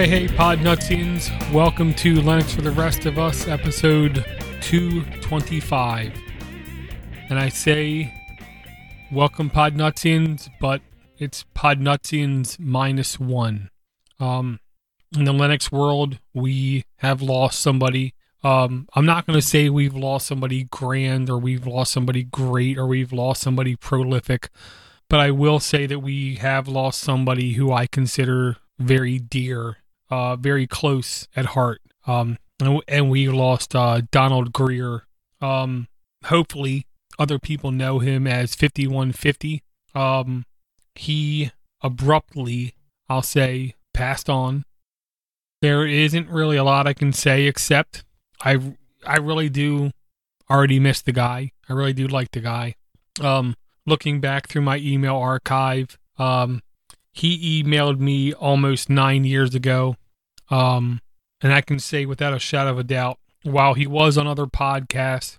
Hey, hey, Podnutsians. Welcome to Linux for the Rest of Us, episode 225. And I say, welcome, Podnutsians, but it's Podnutsians minus one. Um, in the Linux world, we have lost somebody. Um, I'm not going to say we've lost somebody grand or we've lost somebody great or we've lost somebody prolific, but I will say that we have lost somebody who I consider very dear, uh, very close at heart. Um, and, and we lost uh, Donald Greer. Um, hopefully, other people know him as 5150. Um, he abruptly, I'll say, passed on. There isn't really a lot I can say except I I really do already miss the guy. I really do like the guy. Um, looking back through my email archive, um, he emailed me almost nine years ago. Um, and I can say without a shadow of a doubt, while he was on other podcasts,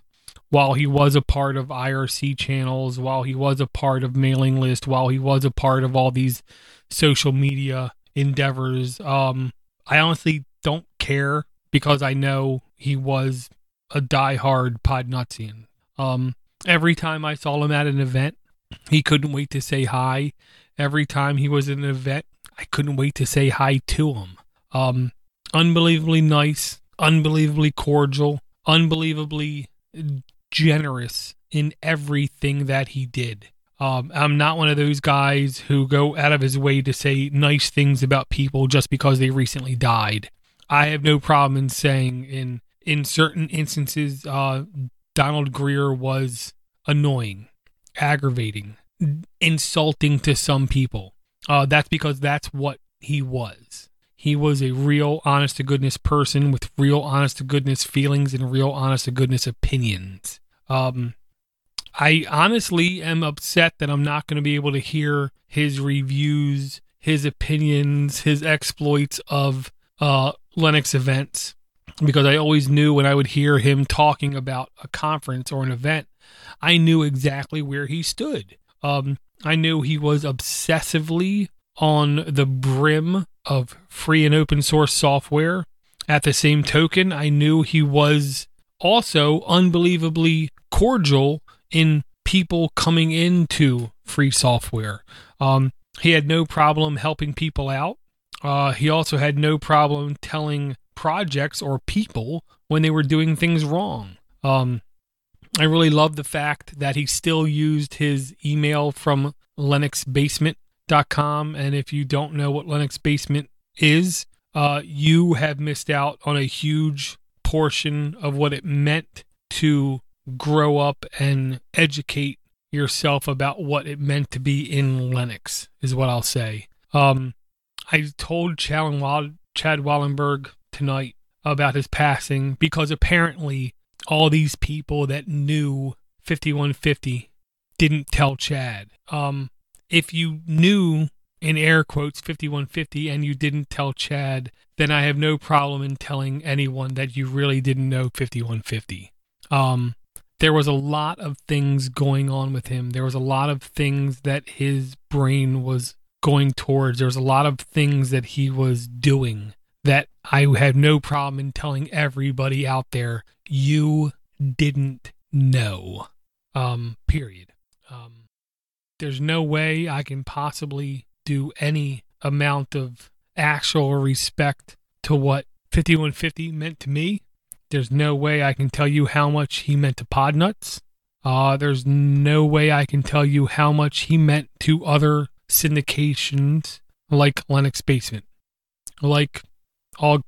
while he was a part of IRC channels, while he was a part of mailing list, while he was a part of all these social media endeavors, um, I honestly don't care because I know he was a diehard Podnutsian. Um, every time I saw him at an event, he couldn't wait to say hi. Every time he was at an event, I couldn't wait to say hi to him. Um, unbelievably nice, unbelievably cordial, unbelievably generous in everything that he did. Um, I'm not one of those guys who go out of his way to say nice things about people just because they recently died. I have no problem in saying in in certain instances, uh, Donald Greer was annoying, aggravating, insulting to some people. Uh, that's because that's what he was. He was a real, honest to goodness person with real, honest to goodness feelings and real, honest to goodness opinions. Um, I honestly am upset that I'm not going to be able to hear his reviews, his opinions, his exploits of uh, Linux events because I always knew when I would hear him talking about a conference or an event, I knew exactly where he stood. Um, I knew he was obsessively on the brim of free and open source software. At the same token, I knew he was also unbelievably cordial in people coming into free software. Um, he had no problem helping people out. Uh, he also had no problem telling projects or people when they were doing things wrong. Um, I really love the fact that he still used his email from linuxbasement.com. And if you don't know what Linux Basement is, uh, you have missed out on a huge portion of what it meant to grow up and educate yourself about what it meant to be in Linux, is what I'll say. Um, I told Chad, Chad Wollenberg tonight about his passing because apparently all these people that knew 5150 didn't tell Chad. Um, if you knew in air quotes 5150 and you didn't tell Chad, then I have no problem in telling anyone that you really didn't know 5150. Um, there was a lot of things going on with him. There was a lot of things that his brain was going towards. There was a lot of things that he was doing that I had no problem in telling everybody out there you didn't know. Um, period. Um, there's no way I can possibly do any amount of actual respect to what 5150 meant to me. There's no way I can tell you how much he meant to Podnutz. Uh, there's no way I can tell you how much he meant to other syndications like Linux Basement, like all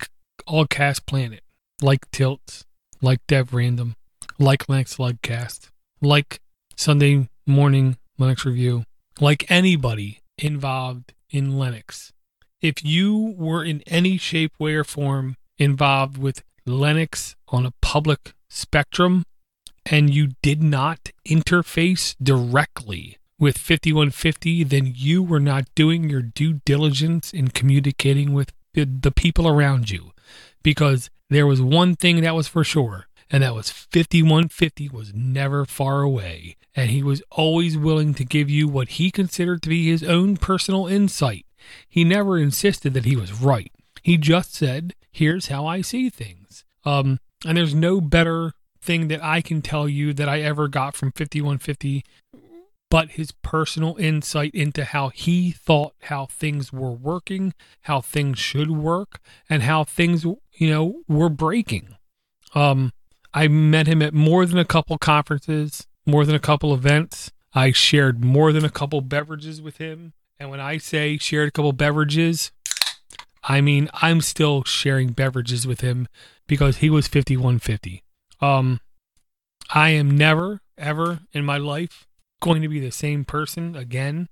Oggcast Planet, like Tilts, like Dev Random, like Linux Lugcast, like Sunday morning Linux review, like anybody involved in Linux. If you were in any shape, way, or form involved with Linux on a public spectrum and you did not interface directly with 5150, then you were not doing your due diligence in communicating with the people around you because there was one thing that was for sure and that was 5150 was never far away and he was always willing to give you what he considered to be his own personal insight he never insisted that he was right He just said, "Here's how I see things." Um, and there's no better thing that I can tell you that I ever got from 5150 but his personal insight into how he thought how things were working, how things should work, and how things, you know, were breaking. Um, I met him at more than a couple conferences, more than a couple events. I shared more than a couple beverages with him. And when I say shared a couple beverages, I mean I'm still sharing beverages with him because he was 5150. Um, I am never, ever in my life going to be the same person again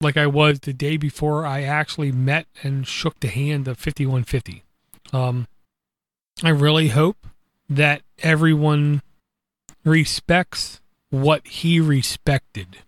like I was the day before I actually met and shook the hand of 5150. Um, I really hope that everyone respects what he respected.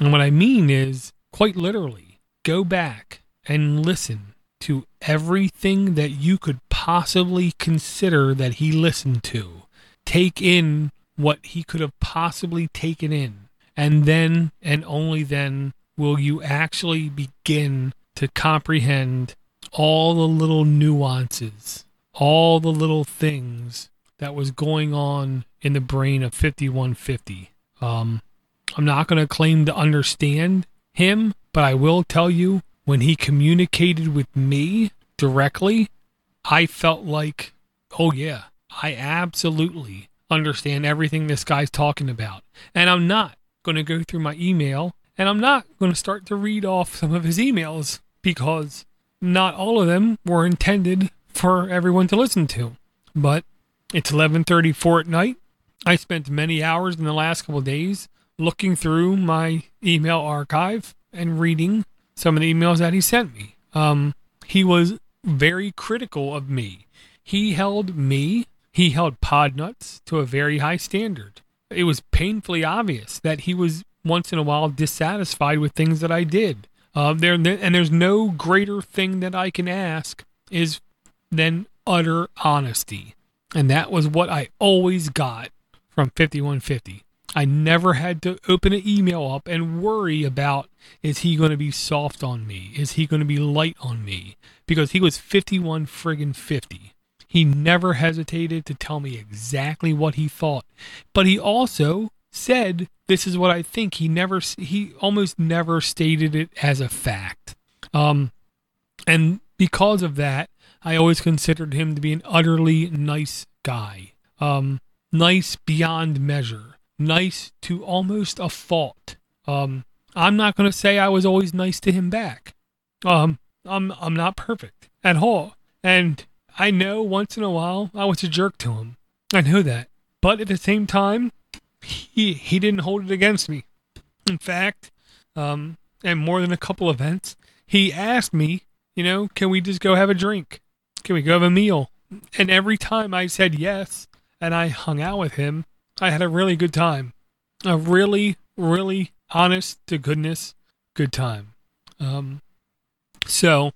And what I mean is, quite literally, go back and listen to everything that you could possibly consider that he listened to. Take in what he could have possibly taken in and then and only then will you actually begin to comprehend all the little nuances, all the little things that was going on in the brain of 5150. Um, I'm not going to claim to understand him, but I will tell you when he communicated with me directly, I felt like, oh, yeah, I absolutely understand everything this guy's talking about. And I'm not going to go through my email and I'm not going to start to read off some of his emails because not all of them were intended for everyone to listen to. But it's 11:34 at night. I spent many hours in the last couple days looking through my email archive and reading some of the emails that he sent me. Um, he was very critical of me. He held me, he held Podnutz to a very high standard it was painfully obvious that he was once in a while dissatisfied with things that I did. Uh, there and there's no greater thing that I can ask is than utter honesty, and that was what I always got from 5150. I never had to open an email up and worry about is he going to be soft on me? Is he going to be light on me? Because he was 51 friggin' 50. He never hesitated to tell me exactly what he thought, but he also said, "This is what I think." He never, he almost never stated it as a fact. Um, and because of that, I always considered him to be an utterly nice guy. Um, nice beyond measure, nice to almost a fault. Um, I'm not going to say I was always nice to him back. Um, I'm I'm not perfect at all, and I know once in a while I was a jerk to him. I know that. But at the same time, he he didn't hold it against me. In fact, um, and more than a couple events, he asked me, you know, can we just go have a drink? Can we go have a meal? And every time I said yes and I hung out with him, I had a really good time. A really, really honest to goodness good time. Um, so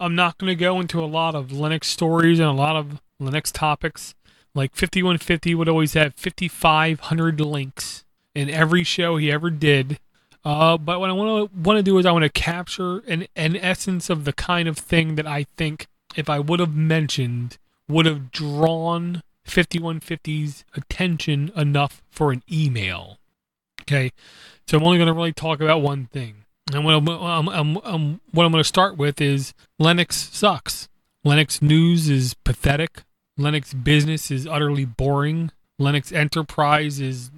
I'm not going to go into a lot of Linux stories and a lot of Linux topics. Like 5150 would always have 5,500 links in every show he ever did. Uh, but what I want to want to do is I want to capture an an essence of the kind of thing that I think if I would have mentioned would have drawn 5150's attention enough for an email. Okay, so I'm only going to really talk about one thing. And what I'm, I'm, I'm, I'm what I'm going to start with is Linux sucks. Linux news is pathetic. Linux business is utterly boring. Linux enterprise is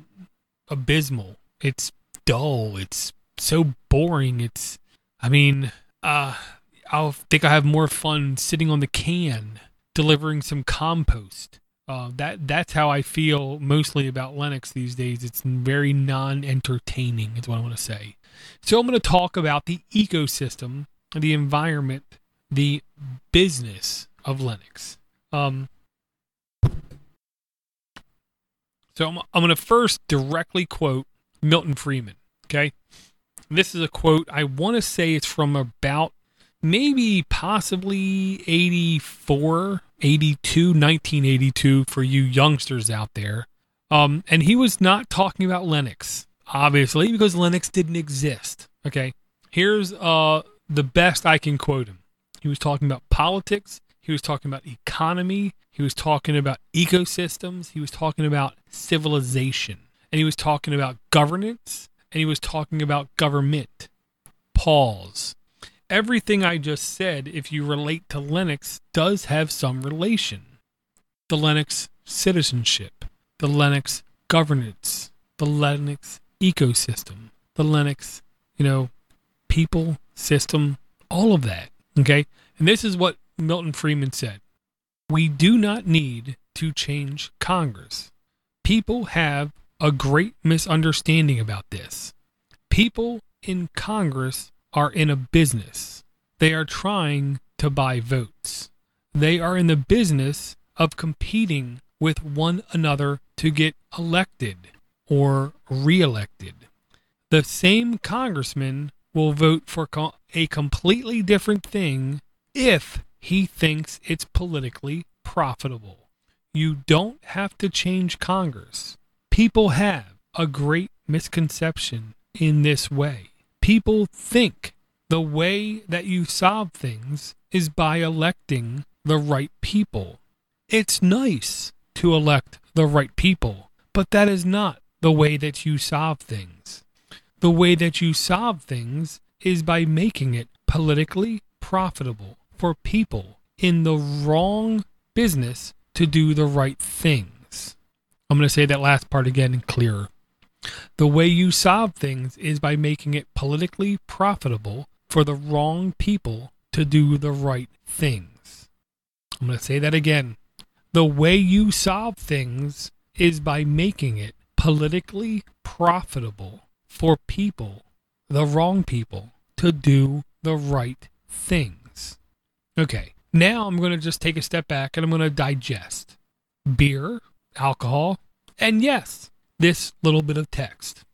abysmal. It's dull. It's so boring. It's, I mean, uh, I think I have more fun sitting on the can delivering some compost. Uh, that that's how I feel mostly about Linux these days. It's very non-entertaining. Is what I want to say. So I'm going to talk about the ecosystem, the environment, the business of Linux. Um, so I'm, I'm going to first directly quote Milton Friedman. Okay. This is a quote, I want to say it's from about maybe possibly 84, 82, 1982 for you youngsters out there. Um, and he was not talking about Linux obviously, because Linux didn't exist. Okay, here's uh, the best I can quote him. He was talking about politics He was talking about economy. He was talking about ecosystems. He was talking about civilization. And he was talking about governance. And he was talking about government. Pause. Everything I just said, if you relate to Linux, does have some relation. The Linux citizenship, the Linux governance, the Linux ecosystem, the Linux, you know, people, system, all of that. Okay. And this is what Milton Friedman said We do not need to change Congress. People have a great misunderstanding about this. People in Congress are in a business, they are trying to buy votes. They are in the business of competing with one another to get elected or reelected. The same congressman will vote for a completely different thing if he thinks it's politically profitable. You don't have to change Congress. People have a great misconception in this way. People think the way that you solve things is by electing the right people. It's nice to elect the right people, but that is not the way that you solve things. The way that you solve things is by making it politically profitable for people in the wrong business to do the right things. I'm going to say that last part again clearer. The way you solve things is by making it politically profitable for the wrong people to do the right things. I'm going to say that again. The way you solve things is by making it politically profitable for people, the wrong people, to do the right things. Okay, now I'm going to just take a step back and I'm going to digest beer, alcohol, and yes, this little bit of text.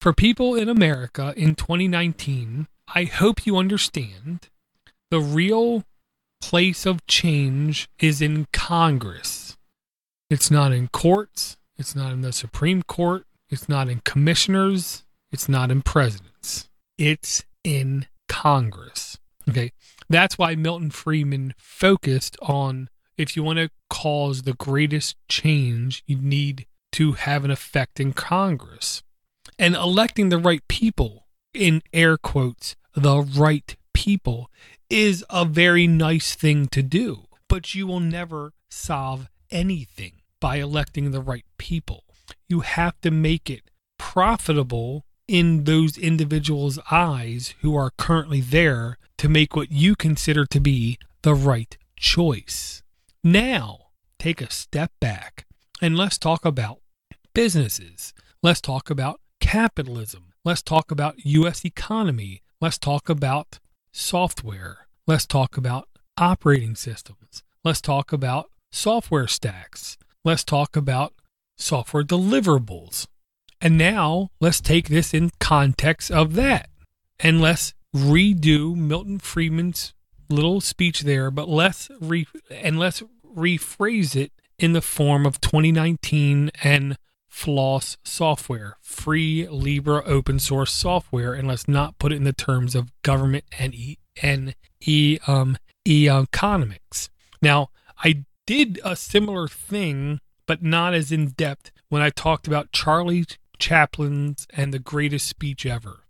For people in America in 2019, I hope you understand the real place of change is in Congress. It's not in courts, it's not in the Supreme Court, it's not in commissioners, it's not in presidents. It's in Congress. Okay. That's why Milton Friedman focused on if you want to cause the greatest change, you need to have an effect in Congress. And electing the right people, in air quotes, the right people, is a very nice thing to do. But you will never solve anything by electing the right people. You have to make it profitable in those individuals' eyes who are currently there to make what you consider to be the right choice. Now, take a step back and let's talk about businesses. Let's talk about capitalism. Let's talk about US economy. Let's talk about software. Let's talk about operating systems. Let's talk about software stacks. Let's talk about software deliverables. And now let's take this in context of that. And let's redo Milton Friedman's little speech there, but let's re and let's rephrase it in the form of 2019 and FLOSS software, free Libre open source software, and let's not put it in the terms of government and e and e um e economics. Now, I did a similar thing, but not as in depth when I talked about Charlie Chaplin's and the greatest speech ever,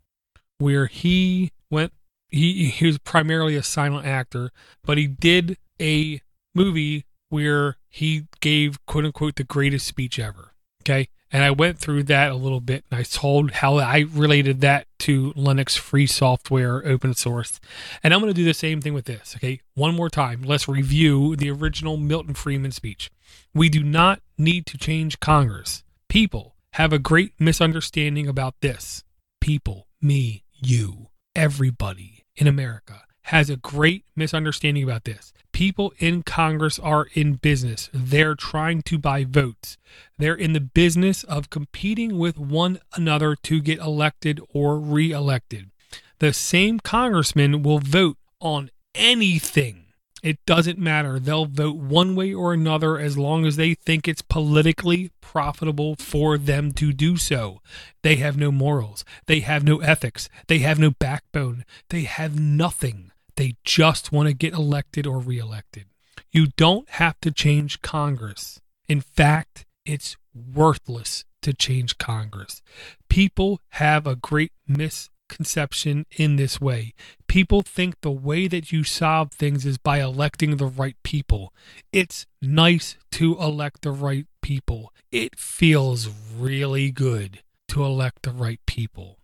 where he went. He he was primarily a silent actor, but he did a movie where he gave quote unquote the greatest speech ever. Okay. And I went through that a little bit and I told how I related that to Linux free software, open source. And I'm going to do the same thing with this. Okay. One more time. Let's review the original Milton Friedman speech. We do not need to change Congress. People have a great misunderstanding about this. People, me, you, everybody in America has a great misunderstanding about this. People in Congress are in business. They're trying to buy votes. They're in the business of competing with one another to get elected or reelected. The same congressman will vote on anything it doesn't matter. They'll vote one way or another as long as they think it's politically profitable for them to do so. They have no morals. They have no ethics. They have no backbone. They have nothing. They just want to get elected or reelected. You don't have to change Congress. In fact, it's worthless to change Congress. People have a great misconception in this way. People think the way that you solve things is by electing the right people. It's nice to elect the right people. It feels really good to elect the right people.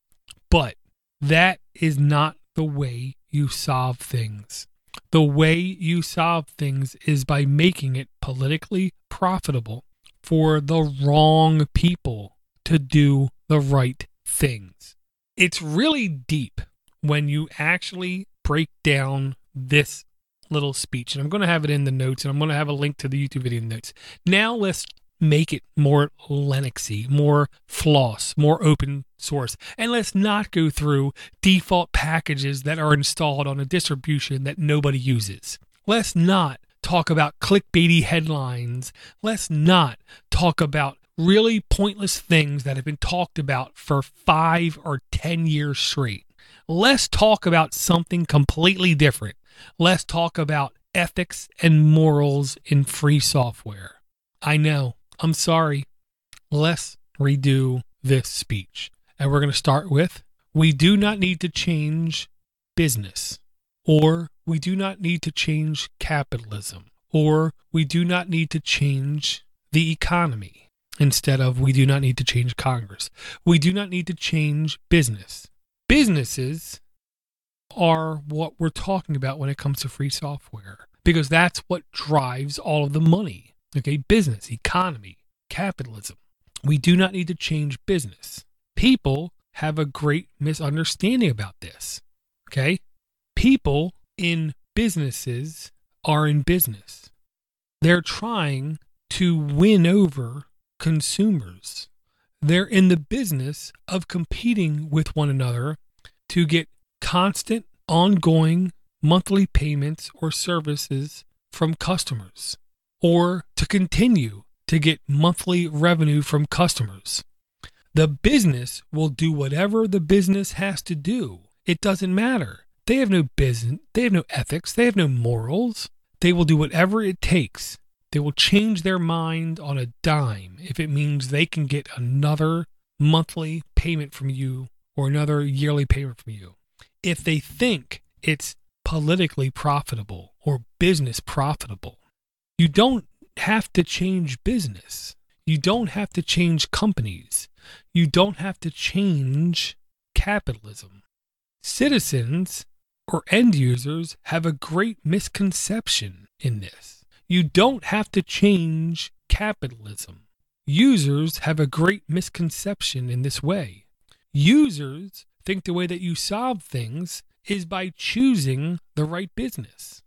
But that is not the way you solve things. The way you solve things is by making it politically profitable for the wrong people to do the right things. It's really deep when you actually break down this little speech. And I'm going to have it in the notes and I'm going to have a link to the YouTube video notes. Now let's make it more Linuxy, more floss, more open source. And let's not go through default packages that are installed on a distribution that nobody uses. Let's not talk about clickbaity headlines. Let's not talk about really pointless things that have been talked about for five or 10 years straight. Let's talk about something completely different. Let's talk about ethics and morals in free software. I know I'm sorry. Let's redo this speech. And we're going to start with We do not need to change business, or we do not need to change capitalism, or we do not need to change the economy instead of we do not need to change Congress. We do not need to change business. Businesses are what we're talking about when it comes to free software because that's what drives all of the money. Okay, business, economy, capitalism. We do not need to change business. People have a great misunderstanding about this. Okay, people in businesses are in business. They're trying to win over consumers. They're in the business of competing with one another to get constant, ongoing monthly payments or services from customers or to continue to get monthly revenue from customers. The business will do whatever the business has to do. It doesn't matter. They have no business, they have no ethics, they have no morals. They will do whatever it takes. They will change their mind on a dime if it means they can get another monthly payment from you or another yearly payment from you. If they think it's politically profitable or business profitable, you don't have to change business. You don't have to change companies. You don't have to change capitalism. Citizens or end users have a great misconception in this. You don't have to change capitalism. Users have a great misconception in this way. Users think the way that you solve things is by choosing the right business.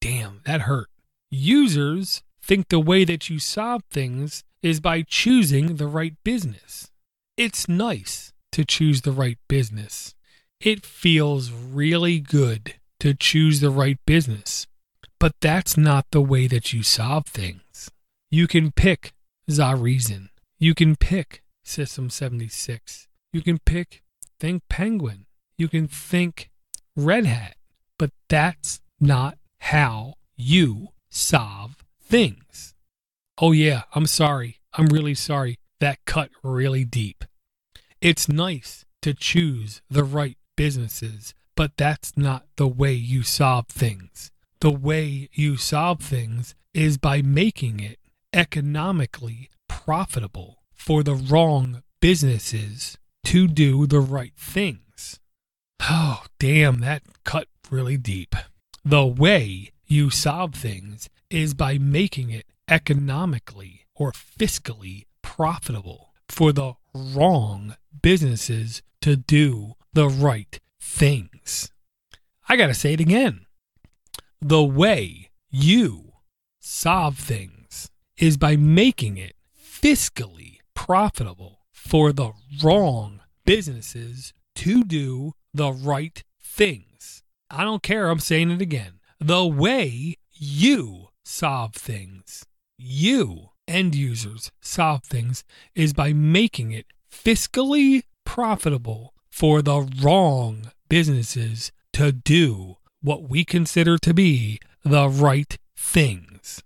Damn, that hurt. Users think the way that you solve things is by choosing the right business. It's nice to choose the right business. It feels really good to choose the right business. But that's not the way that you solve things. You can pick Zareason. You can pick System 76. You can pick Think Penguin. You can think Red Hat. But that's not how you solve things. Oh, yeah, I'm sorry. I'm really sorry. That cut really deep. It's nice to choose the right businesses, but that's not the way you solve things. The way you solve things is by making it economically profitable for the wrong businesses to do the right things. Oh, damn, that cut really deep. The way you solve things is by making it economically or fiscally profitable for the wrong businesses to do the right things. I got to say it again. The way you solve things is by making it fiscally profitable for the wrong businesses to do the right things. I don't care. I'm saying it again. The way you solve things. You, end users, solve things is by making it fiscally profitable for the wrong businesses to do what we consider to be the right things.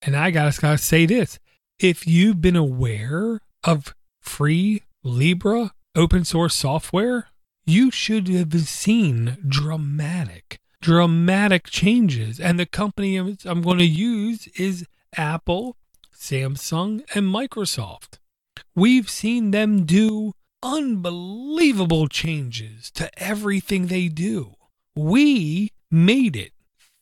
And I gotta, gotta say this if you've been aware of free Libre open source software, you should have seen dramatic, dramatic changes. And the company I'm going to use is Apple, Samsung, and Microsoft. We've seen them do unbelievable changes to everything they do. We made it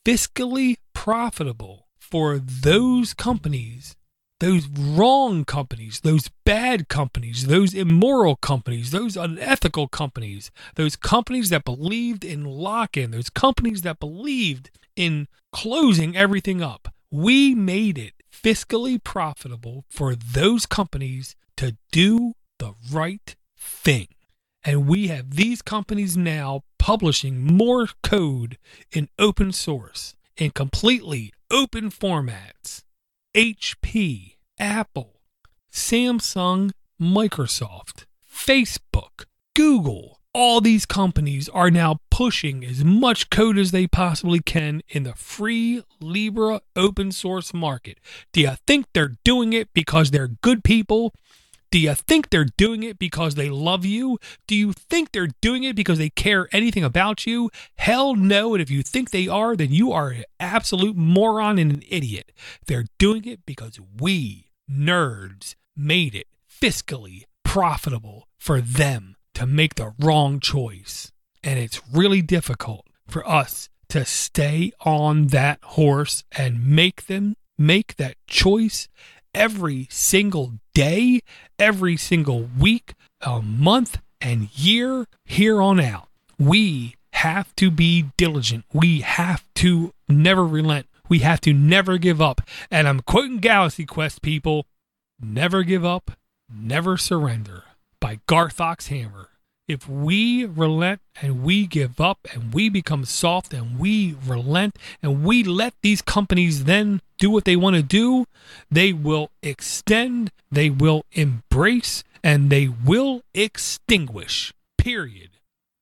fiscally profitable for those companies those wrong companies, those bad companies, those immoral companies, those unethical companies, those companies that believed in lock in, those companies that believed in closing everything up. We made it fiscally profitable for those companies to do the right thing. And we have these companies now publishing more code in open source in completely open formats HP, Apple, Samsung, Microsoft, Facebook, Google, all these companies are now pushing as much code as they possibly can in the free Libre open source market. Do you think they're doing it because they're good people do you think they're doing it because they love you? Do you think they're doing it because they care anything about you? Hell no. And if you think they are, then you are an absolute moron and an idiot. They're doing it because we, nerds, made it fiscally profitable for them to make the wrong choice. And it's really difficult for us to stay on that horse and make them make that choice every single day, every single week, a month, and year here on out. We have to be diligent. We have to never relent. We have to never give up. And I'm quoting Galaxy Quest people never give up, never surrender by Garth Oxhammer. If we relent and we give up and we become soft and we relent and we let these companies then do what they want to do, they will extend, they will embrace, and they will extinguish. Period.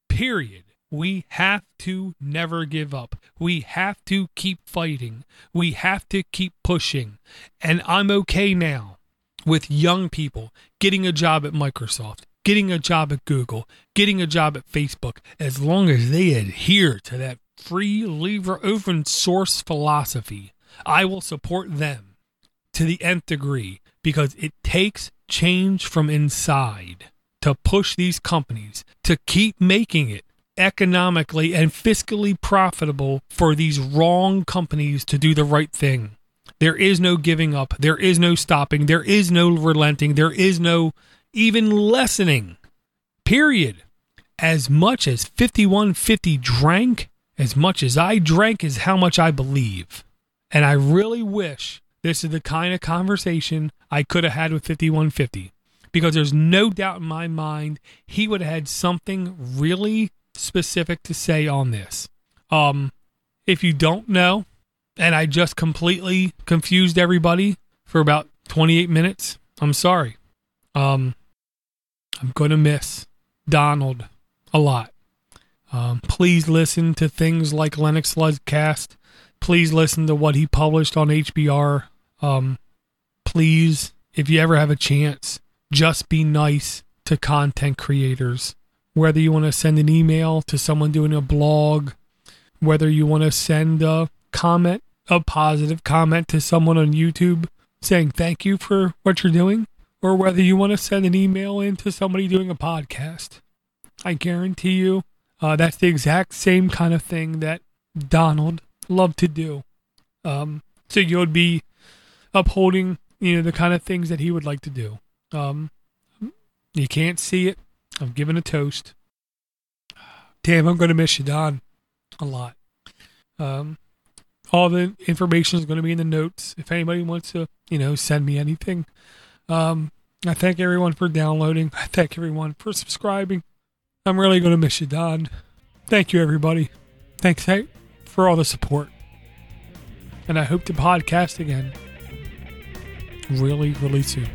Period. We have to never give up. We have to keep fighting. We have to keep pushing. And I'm okay now with young people getting a job at Microsoft, getting a job at Google, getting a job at Facebook, as long as they adhere to that free, Libre, open source philosophy, I will support them to the nth degree because it takes change from inside to push these companies to keep making it economically and fiscally profitable for these wrong companies to do the right thing. There is no giving up. There is no stopping. There is no relenting. There is no even lessening. Period. As much as 5150 drank, as much as I drank is how much I believe. And I really wish this is the kind of conversation I could have had with 5150 because there's no doubt in my mind he would have had something really specific to say on this. Um, if you don't know, and I just completely confused everybody for about 28 minutes, I'm sorry. Um, I'm going to miss Donald a lot. Um, please listen to things like Linux Lugcast. Please listen to what he published on HPR. Um, please, if you ever have a chance, just be nice to content creators. Whether you want to send an email to someone doing a blog, whether you want to send a comment, a positive comment to someone on YouTube saying thank you for what you're doing, or whether you want to send an email in to somebody doing a podcast. I guarantee you uh, that's the exact same kind of thing that Donald loved to do. Um, so you would be upholding, you know, the kind of things that he would like to do. Um, you can't see it. I'm giving a toast. Damn, I'm going to miss you, Don, a lot. Um, all the information is going to be in the notes. If anybody wants to, you know, send me anything, um, I thank everyone for downloading. I thank everyone for subscribing. I'm really going to miss you, Don. Thank you, everybody. Thanks for all the support. And I hope to podcast again really, really soon.